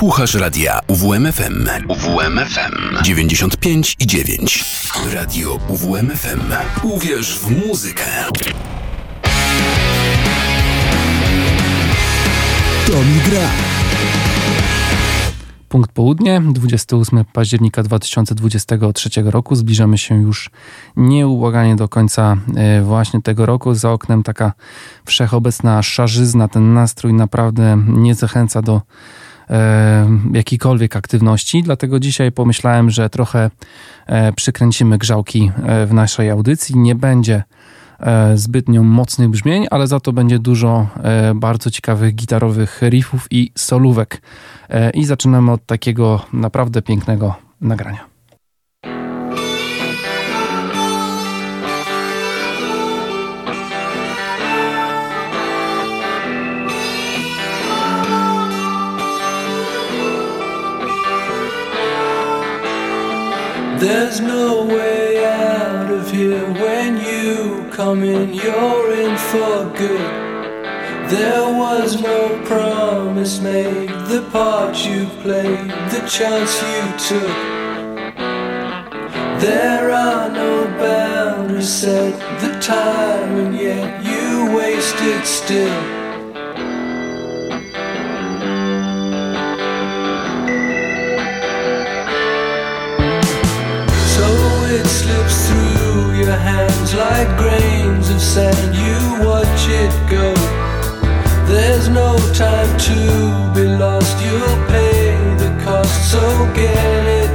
Słuchasz radia UWMFM. UWMFM 95 i 9. Radio UWMFM. Uwierz w muzykę. To mi gra. Punkt południe, 28 października 2023 roku. Zbliżamy się już nieubłaganie do końca e, właśnie tego roku. Za oknem taka wszechobecna szarzyzna. Ten nastrój naprawdę nie zachęca do jakiejkolwiek aktywności. Dlatego dzisiaj pomyślałem, że trochę e, przykręcimy grzałki w naszej audycji. Nie będzie zbytnio mocnych brzmień, ale za to będzie dużo bardzo ciekawych gitarowych riffów i solówek. E, I zaczynamy od takiego naprawdę pięknego nagrania. There's no way out of here when you come in, you're in for good. There was no promise made, the part you played, the chance you took. There are no boundaries set, the time, and yet you wasted still. Your hands like grains of sand. You watch it go. There's no time to be lost, you'll pay the cost, so get it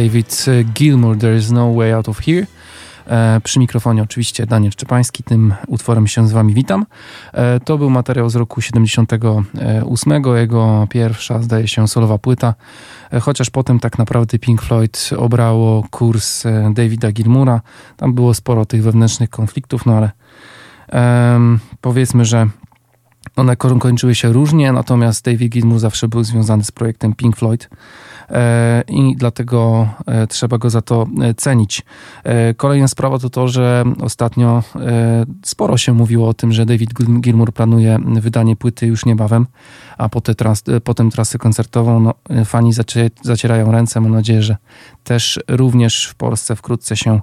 David Gilmour, There is no way out of here. E, przy mikrofonie oczywiście Daniel Szczepański, tym utworem się z wami witam. E, to był materiał z roku 78, jego pierwsza, zdaje się, solowa płyta, e, chociaż potem tak naprawdę Pink Floyd obrało kurs Davida Gilmoura. Tam było sporo tych wewnętrznych konfliktów, no ale powiedzmy, że one kończyły się różnie, natomiast David Gilmour zawsze był związany z projektem Pink Floyd. E, i dlatego e, trzeba go za to e, cenić. Kolejna sprawa to to, że ostatnio sporo się mówiło o tym, że David Gilmour planuje wydanie płyty już niebawem, a potem, tras, potem trasę koncertową. No, fani zacierają ręce. Mam nadzieję, że też również w Polsce wkrótce się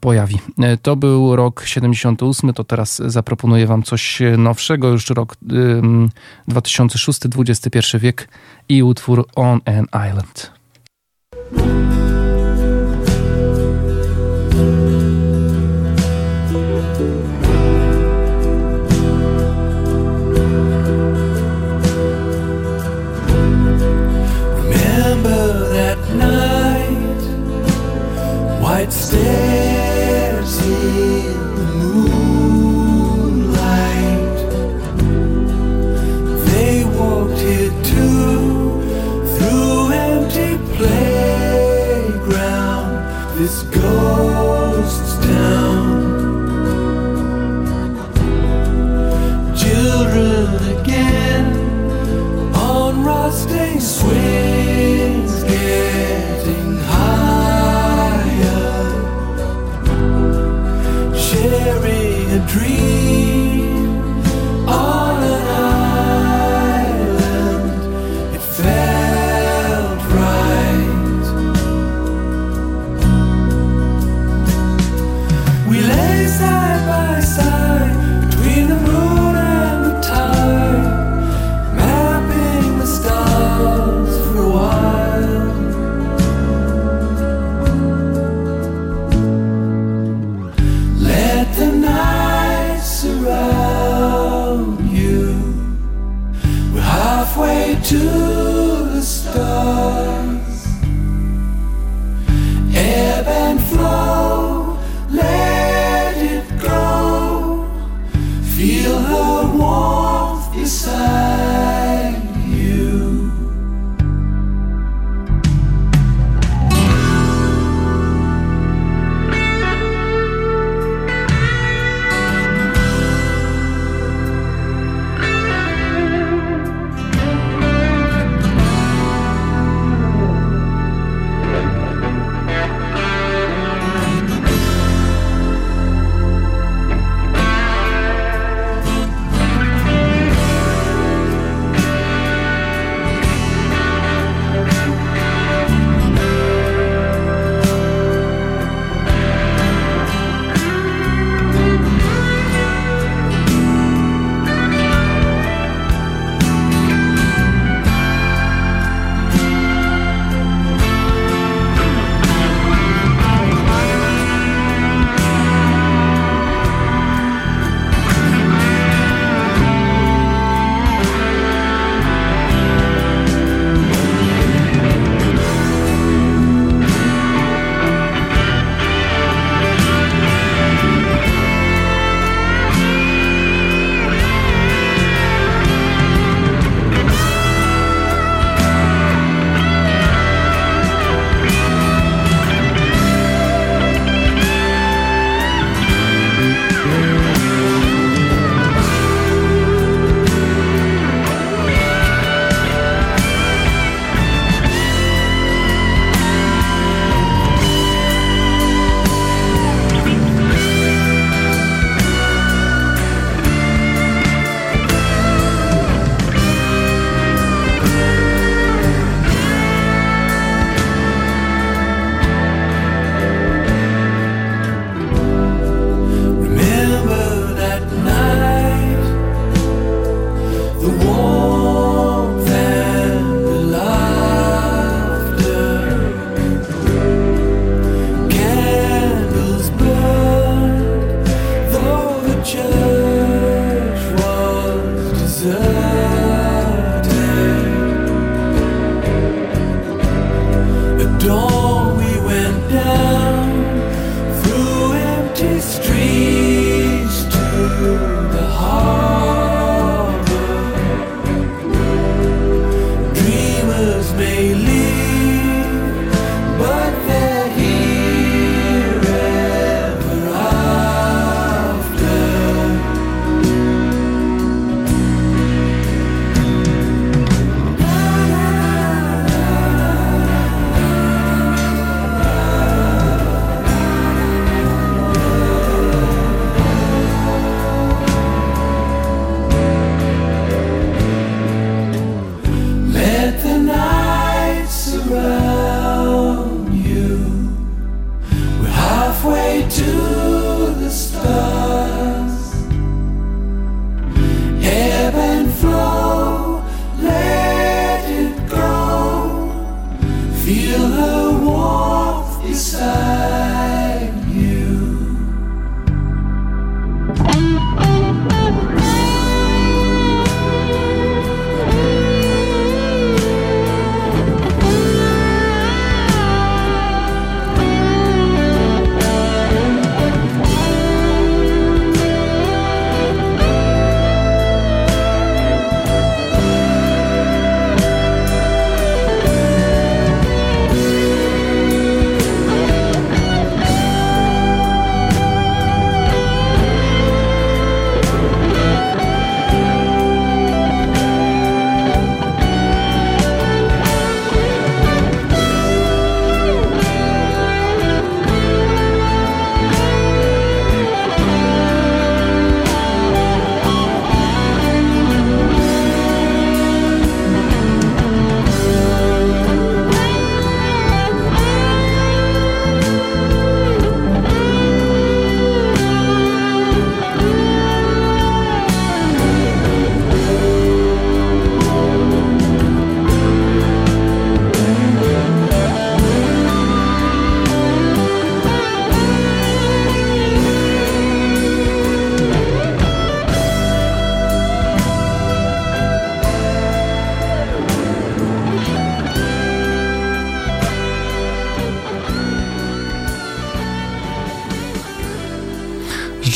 pojawi. To był rok 78, to teraz zaproponuję Wam coś nowszego, już rok 2006, XXI wiek i utwór On an Island. This ghost town. Children again on rusting swings, getting higher, sharing a dream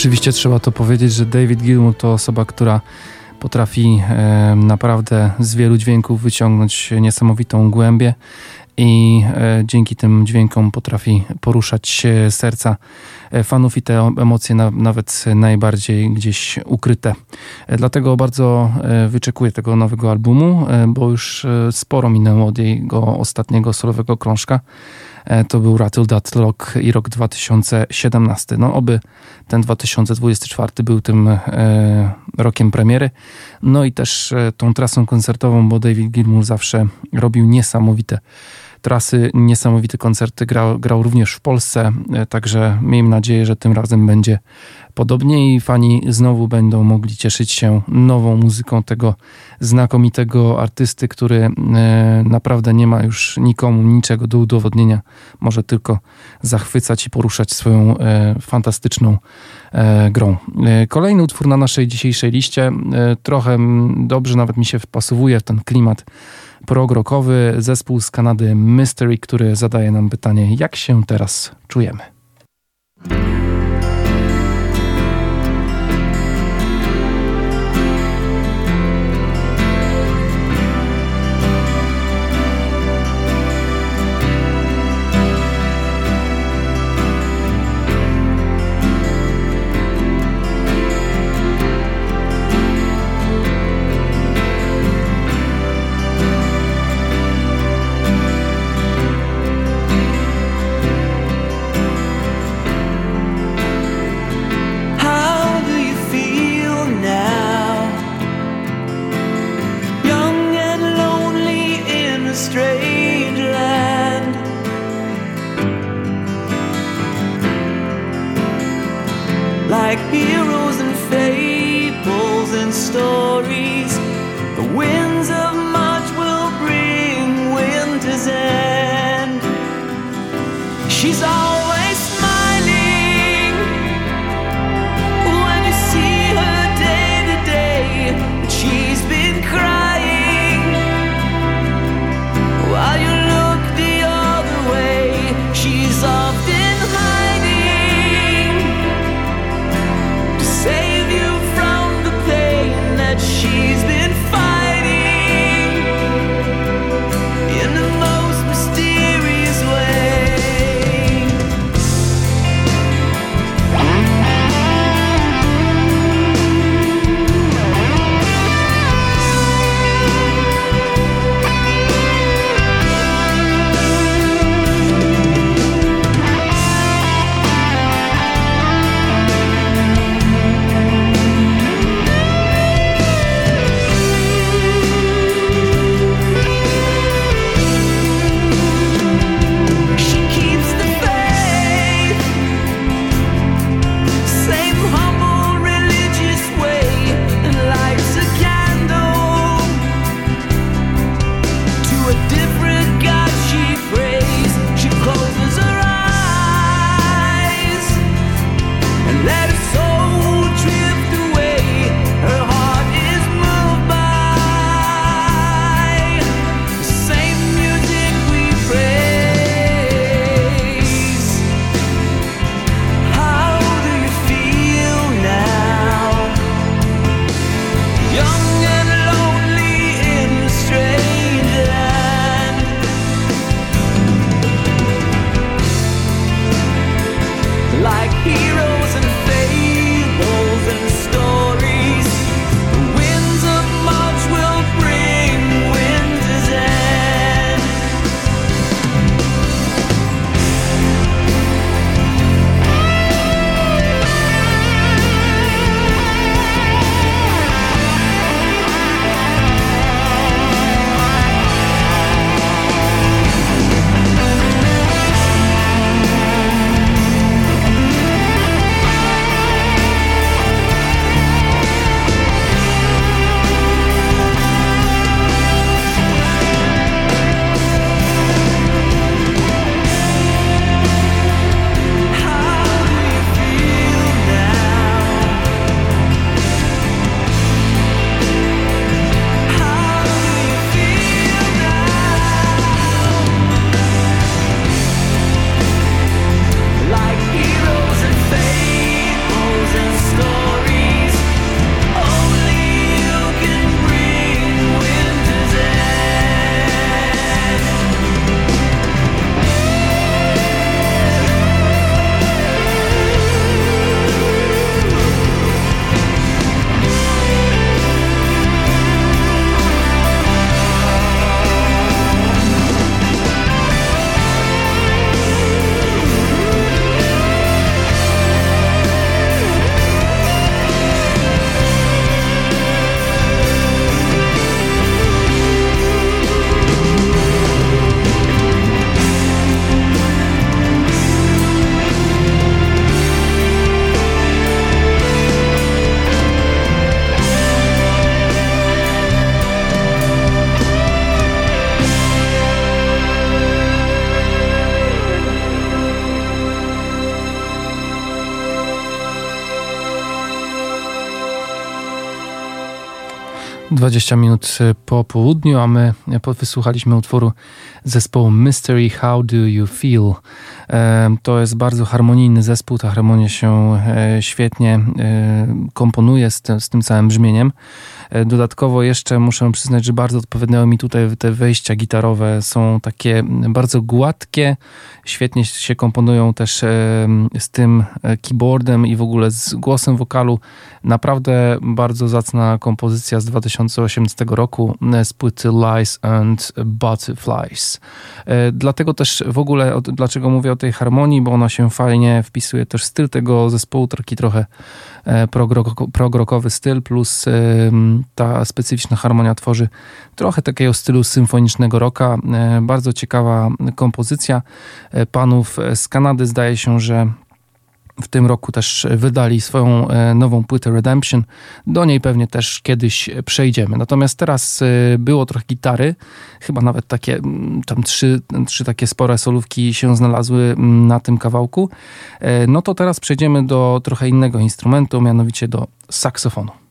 Oczywiście trzeba to powiedzieć, że David Gilmour to osoba, która potrafi e, naprawdę z wielu dźwięków wyciągnąć niesamowitą głębię i e, dzięki tym dźwiękom potrafi poruszać serca e, fanów i te emocje na, nawet najbardziej gdzieś ukryte. E, dlatego bardzo wyczekuję tego nowego albumu, bo już sporo minęło od jego ostatniego solowego krążka. To był Rattle That Lock i rok 2017. No oby ten 2024 był tym rokiem premiery. No i też tą trasą koncertową, bo David Gilmour zawsze robił niesamowite trasy, niesamowite koncerty. Grał, grał również w Polsce, e, także miejmy nadzieję, że tym razem będzie podobnie i fani znowu będą mogli cieszyć się nową muzyką tego znakomitego artysty, który e, naprawdę nie ma już nikomu niczego do udowodnienia. Może tylko zachwycać i poruszać swoją e, fantastyczną grą. Kolejny utwór na naszej dzisiejszej liście, trochę dobrze nawet mi się wpasowuje w ten klimat progrokowy zespół z Kanady Mystery, który zadaje nam pytanie, jak się teraz czujemy. 20 minut po południu, a my wysłuchaliśmy utworu zespołu Mystery How Do You Feel. E, to jest bardzo harmonijny zespół, ta harmonia się e, świetnie e, komponuje z, z tym całym brzmieniem. Dodatkowo jeszcze muszę przyznać, że bardzo odpowiadały mi tutaj te wejścia gitarowe. Są takie bardzo gładkie, świetnie się komponują też z tym keyboardem i w ogóle z głosem wokalu. Naprawdę bardzo zacna kompozycja z 2018 roku z płyty Lies and Butterflies. Dlatego też w ogóle, dlaczego mówię o tej harmonii, bo ona się fajnie wpisuje też styl tego zespołu, taki trochę e, progrokowy styl, plus ta specyficzna harmonia tworzy trochę takiego stylu symfonicznego rocka. E, bardzo ciekawa kompozycja e, panów z Kanady. Zdaje się, że w tym roku też wydali swoją e, nową płytę Redemption. Do niej pewnie też kiedyś przejdziemy. Natomiast teraz e, było trochę gitary, chyba nawet takie, tam trzy, trzy takie spore solówki się znalazły na tym kawałku. E, no to teraz przejdziemy do trochę innego instrumentu, mianowicie do saksofonu.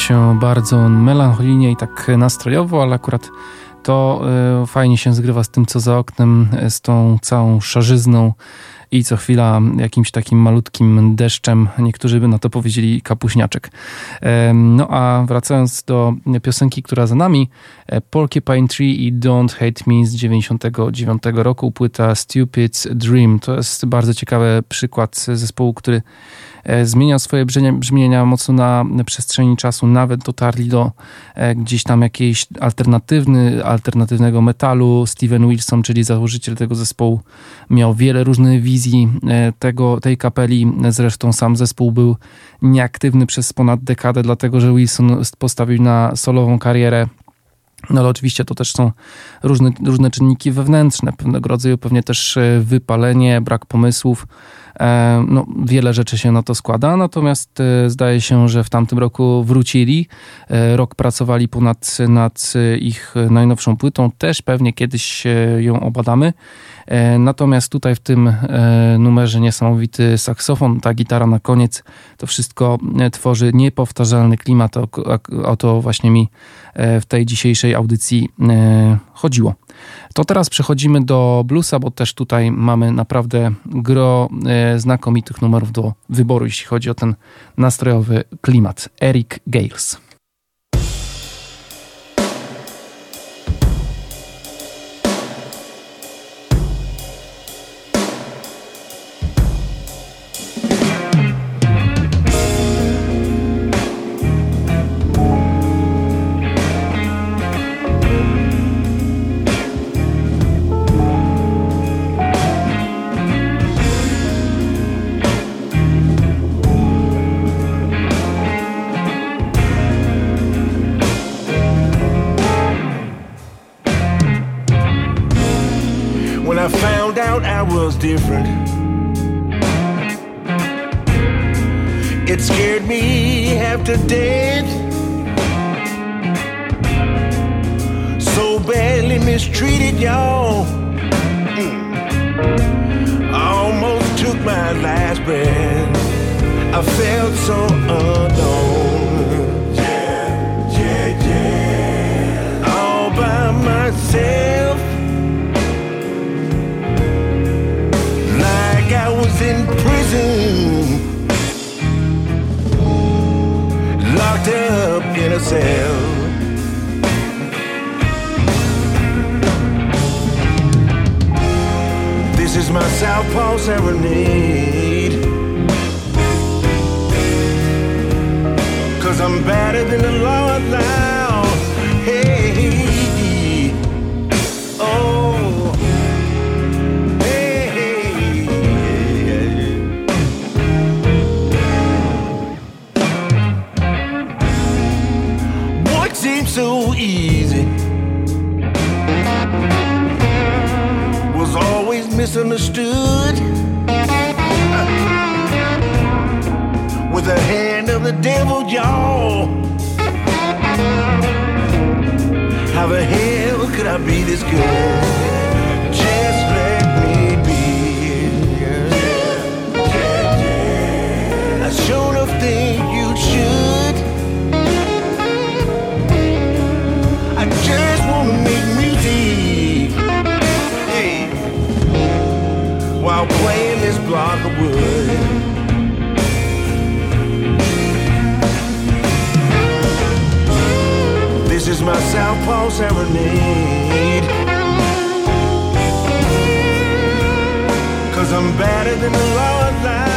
Się bardzo melancholijnie i tak nastrojowo, ale akurat to y, fajnie się zgrywa z tym, co za oknem, z tą całą szarzyzną i co chwila jakimś takim malutkim deszczem. Niektórzy by na to powiedzieli kapuśniaczek. No a wracając do piosenki, która za nami, e, Porcupine Tree i Don't Hate Me z 99 roku, płyta Stupid Dream. To jest bardzo ciekawy przykład zespołu, który E, zmienia swoje brzmienia mocno na przestrzeni czasu, nawet dotarli do e, gdzieś tam jakiejś alternatywny, alternatywnego metalu. Steven Wilson, czyli założyciel tego zespołu, miał wiele różnych wizji e, tego, tej kapeli. Zresztą sam zespół był nieaktywny przez ponad dekadę, dlatego że Wilson postawił na solową karierę no ale oczywiście to też są różne, różne czynniki wewnętrzne, pewnego rodzaju pewnie też wypalenie, brak pomysłów, no, wiele rzeczy się na to składa, natomiast e, zdaje się, że w tamtym roku wrócili. E, rok pracowali ponad nad ich najnowszą płytą. Też pewnie kiedyś ją obadamy. Natomiast tutaj w tym numerze niesamowity saksofon, ta gitara na koniec, to wszystko tworzy niepowtarzalny klimat. O, o to właśnie mi w tej dzisiejszej audycji chodziło. To teraz przechodzimy do bluesa, bo też tutaj mamy naprawdę gro e, znakomitych numerów do wyboru, jeśli chodzi o ten nastrojowy klimat. Eric Gales. Locked up in a cell. This is my Southpaw serenade. Cause I'm better than the law allows. Misunderstood. With the hand of the devil jaw how the hell could I be this good while playing this block of wood. This is my Southpaw serenade. Cause I'm better than the law allows.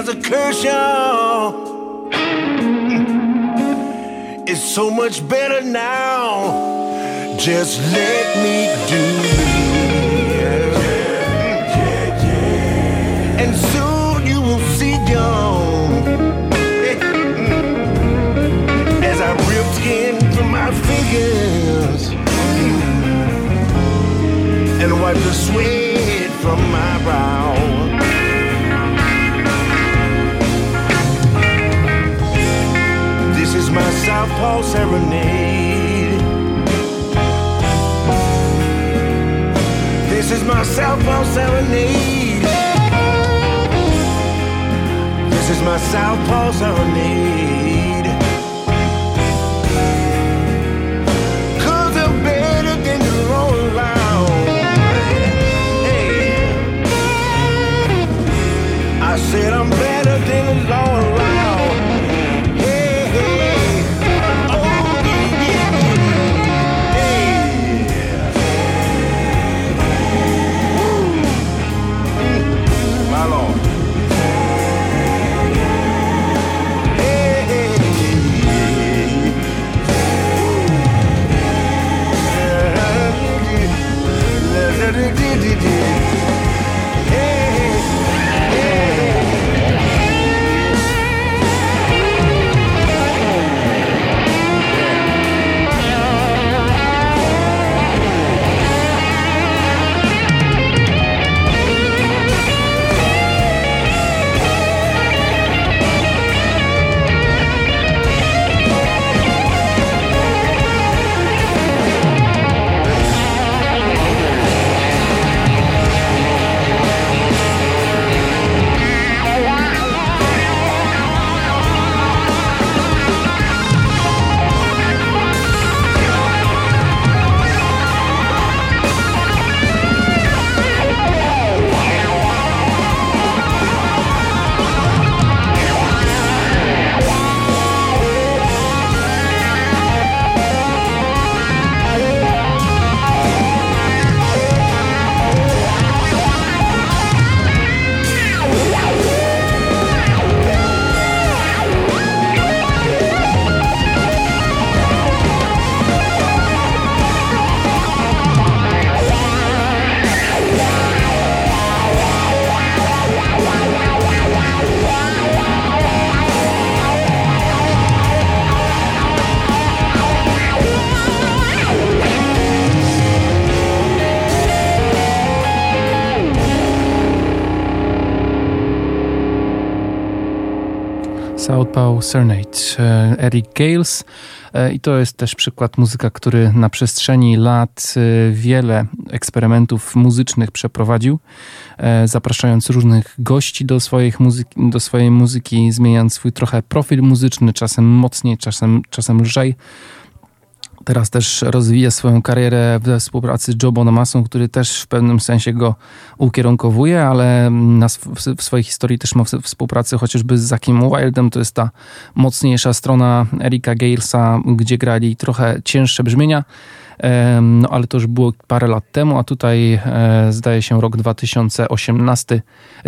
As a curse, y'all. It's so much better now. Just let me do me. And soon you will see, young. As I rip skin from my fingers and wipe the sweat from my brow. Southpaw serenade. This is my Southpaw serenade. This is my Southpaw serenade. Southpaw Serenade, e, Eric Gales. E, I to jest też przykład muzyka, który na przestrzeni lat e, wiele eksperymentów muzycznych przeprowadził, zapraszając różnych gości do, swoich muzyki, do swojej muzyki, zmieniając swój trochę profil muzyczny, czasem mocniej, czasem, czasem lżej. Teraz też rozwija swoją karierę we współpracy z Joe Bonamassą, który też w pewnym sensie go ukierunkowuje, ale na w swojej historii też ma współpracę chociażby z Zakiem Wildem. To jest ta mocniejsza strona Erika Galesa, gdzie grali trochę cięższe brzmienia. No ale to już było parę lat temu, a tutaj e, zdaje się rok 2018,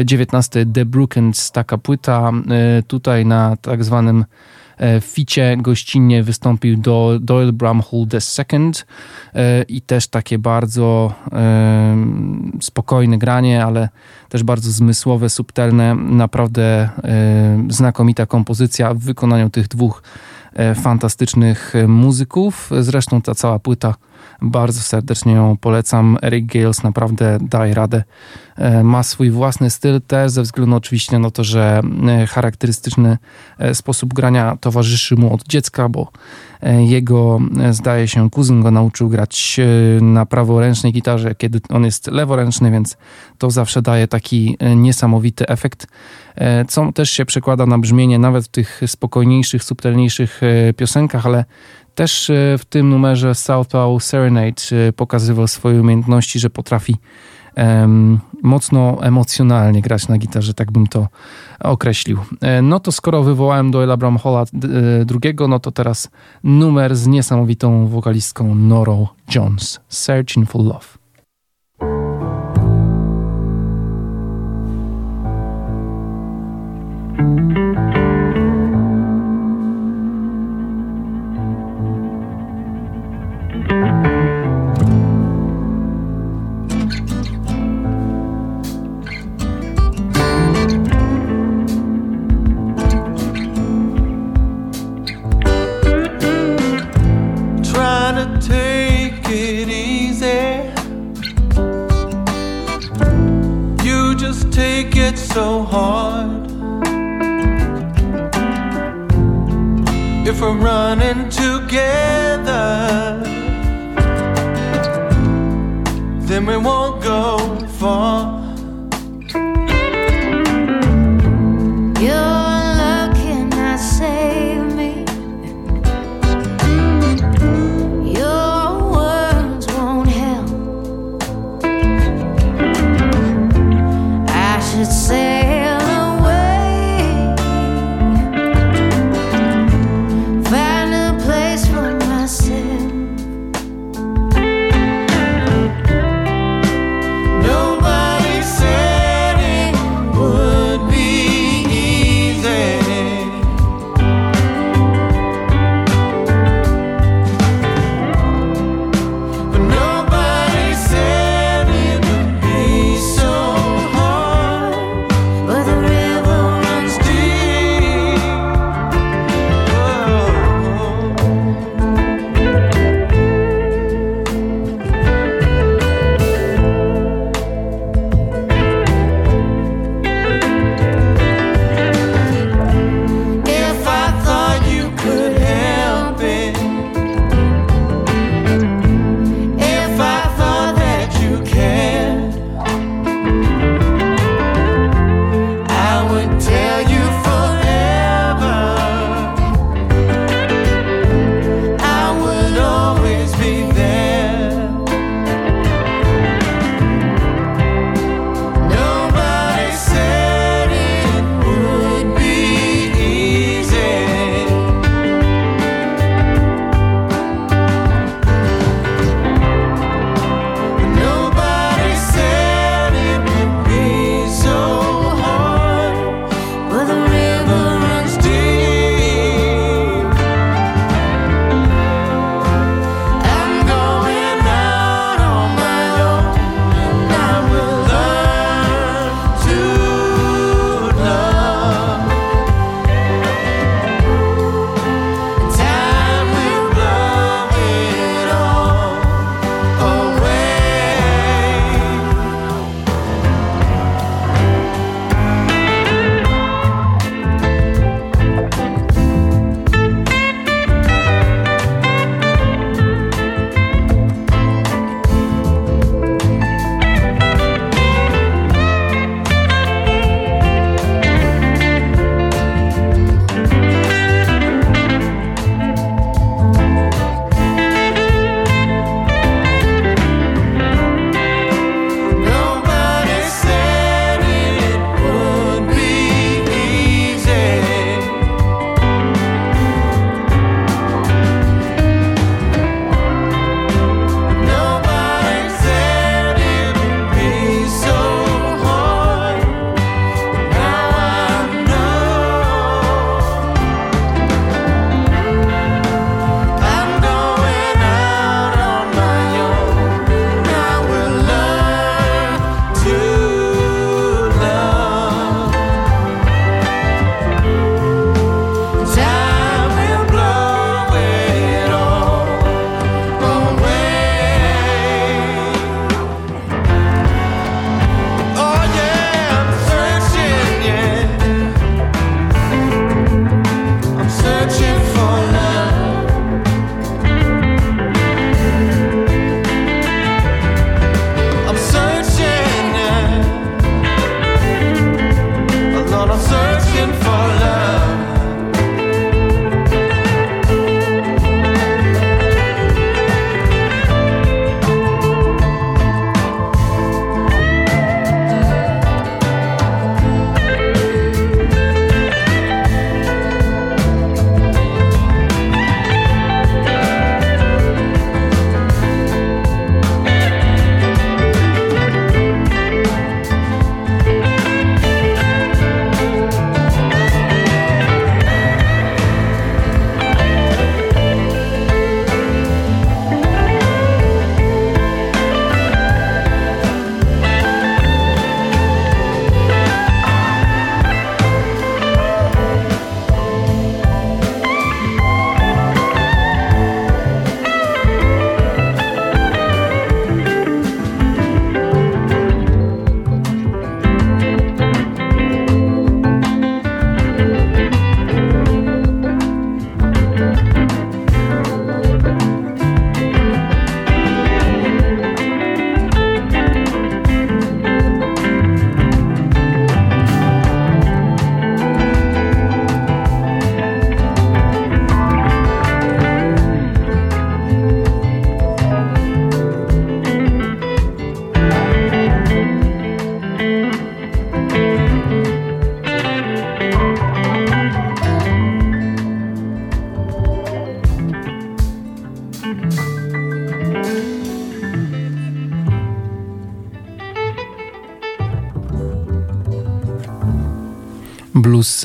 19 The Brookens, taka płyta e, tutaj na tak zwanym E, w ficie gościnnie wystąpił do Doyle Bramhall II e, i też takie bardzo e, spokojne granie, ale też bardzo zmysłowe, subtelne, naprawdę znakomita kompozycja w wykonaniu tych dwóch fantastycznych muzyków. Zresztą ta cała płyta bardzo serdecznie ją polecam. Eric Gales naprawdę daje radę. E, ma swój własny styl też ze względu oczywiście na to, że e, charakterystyczny e, sposób grania towarzyszy mu od dziecka, bo jego, zdaje się, kuzyn go nauczył grać na praworęcznej gitarze, kiedy on jest leworęczny, więc to zawsze daje taki niesamowity efekt, co też się przekłada na brzmienie nawet w tych spokojniejszych, subtelniejszych piosenkach, ale też e, w tym numerze Southpaw Serenade e, pokazywał swoje umiejętności, że potrafi mocno emocjonalnie grać na gitarze, tak bym to określił. E, no to skoro wywołałem do Ella Bramhola drugiego, no to teraz numer z niesamowitą wokalistką Norą Jones, Searching for Love. so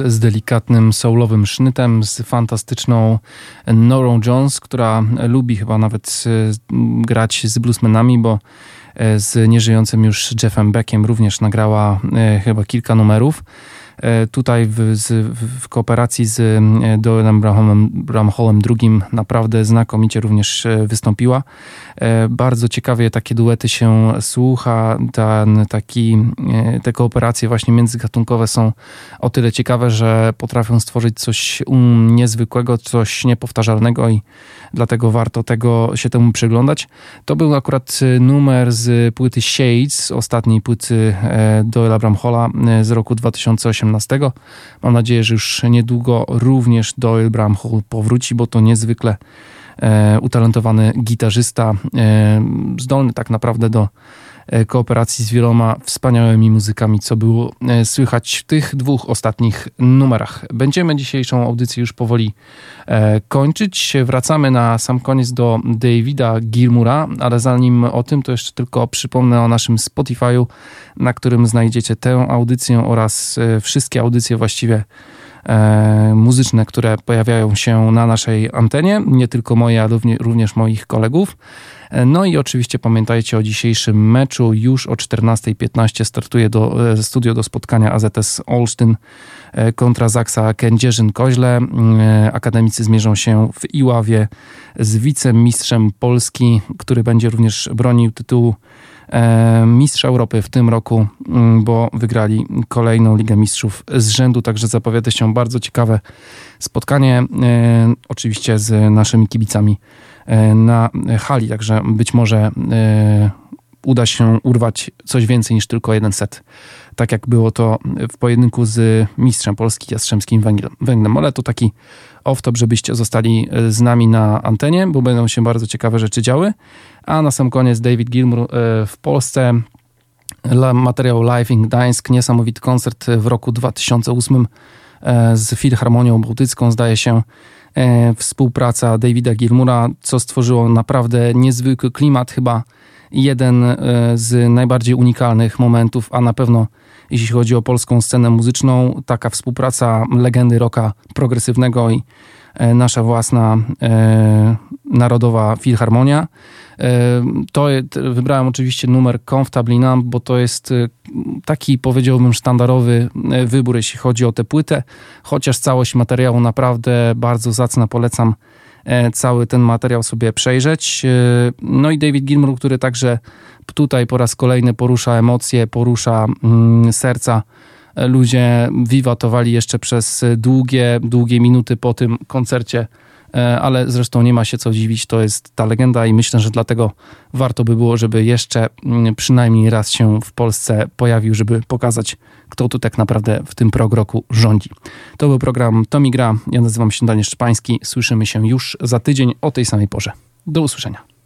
z delikatnym soulowym sznytem, z fantastyczną Norą Jones, która lubi chyba nawet grać z bluesmenami, bo e, z nieżyjącym już Jeffem Beckiem również nagrała e, chyba kilka numerów. E, tutaj w, z, w kooperacji z e, Doylem Bramholem II naprawdę znakomicie również e, wystąpiła. Bardzo ciekawie takie duety się słucha. Ten, taki, te kooperacje właśnie międzygatunkowe są o tyle ciekawe, że potrafią stworzyć coś niezwykłego, coś niepowtarzalnego i dlatego warto tego, się temu przyglądać. To był akurat numer z płyty Shades, ostatniej płyty Doyla Bramhola z roku 2018 2018. Mam nadzieję, że już niedługo również Doyle Bramhall powróci, bo to niezwykle e, utalentowany gitarzysta, e, zdolny tak naprawdę do kooperacji z wieloma wspaniałymi muzykami, co było e, słychać w tych dwóch ostatnich numerach. Będziemy dzisiejszą audycję już powoli e, kończyć. Wracamy na sam koniec do Davida Gilmura, ale zanim o tym, to jeszcze tylko przypomnę o naszym Spotify'u, na którym znajdziecie tę audycję oraz wszystkie audycje właściwie muzyczne, które pojawiają się na naszej antenie, nie tylko moje, ale również moich kolegów. No i oczywiście pamiętajcie o dzisiejszym meczu. Już o 14.15 startuje do, e, studio do spotkania AZS Olsztyn e, kontra Zaksa Kędzierzyn-Koźle. E, akademicy zmierzą się w Iławie z wicemistrzem Polski, który będzie również bronił tytułu mistrza Europy w tym roku, bo wygrali kolejną Ligę Mistrzów z rzędu, także zapowiada się bardzo ciekawe spotkanie, oczywiście z naszymi kibicami E, na hali, także być może e, uda się urwać coś więcej niż tylko jeden set. Tak jak było to w pojedynku z mistrzem Polski Jastrzębskim Węglem. Ale to taki off-top, żebyście zostali z nami na antenie, bo będą się bardzo ciekawe rzeczy działy. A na sam koniec David Gilmour e, w Polsce. Materiał Live in Gdańsk, niesamowity koncert w roku 2008 z Filharmonią Bałtycką, zdaje się E, współpraca Davida Gilmura, co stworzyło naprawdę niezwykły klimat, chyba jeden e, z najbardziej unikalnych momentów, a na pewno jeśli chodzi o polską scenę muzyczną, taka współpraca legendy rocka progresywnego i e, nasza własna Narodowa Filharmonia. To wybrałem oczywiście numer Comfortably Numb, bo to jest y, taki powiedziałbym sztandarowy y, wybór, jeśli chodzi o tę płytę, chociaż całość materiału naprawdę bardzo zacna, polecam e, cały ten materiał sobie przejrzeć. E, no i David Gilmour, który także tutaj po raz kolejny porusza emocje, porusza mm, serca. E, ludzie wiwatowali jeszcze przez długie, długie minuty po tym koncercie E, ale zresztą nie ma się co dziwić, to jest ta legenda i myślę, że dlatego warto by było, żeby jeszcze mm, przynajmniej raz się w Polsce pojawił, żeby pokazać, kto tu tak naprawdę w tym prog roku rządzi. To był program Tomi Gra, ja nazywam się Daniel Szczepański, słyszymy się już za tydzień o tej samej porze. Do usłyszenia.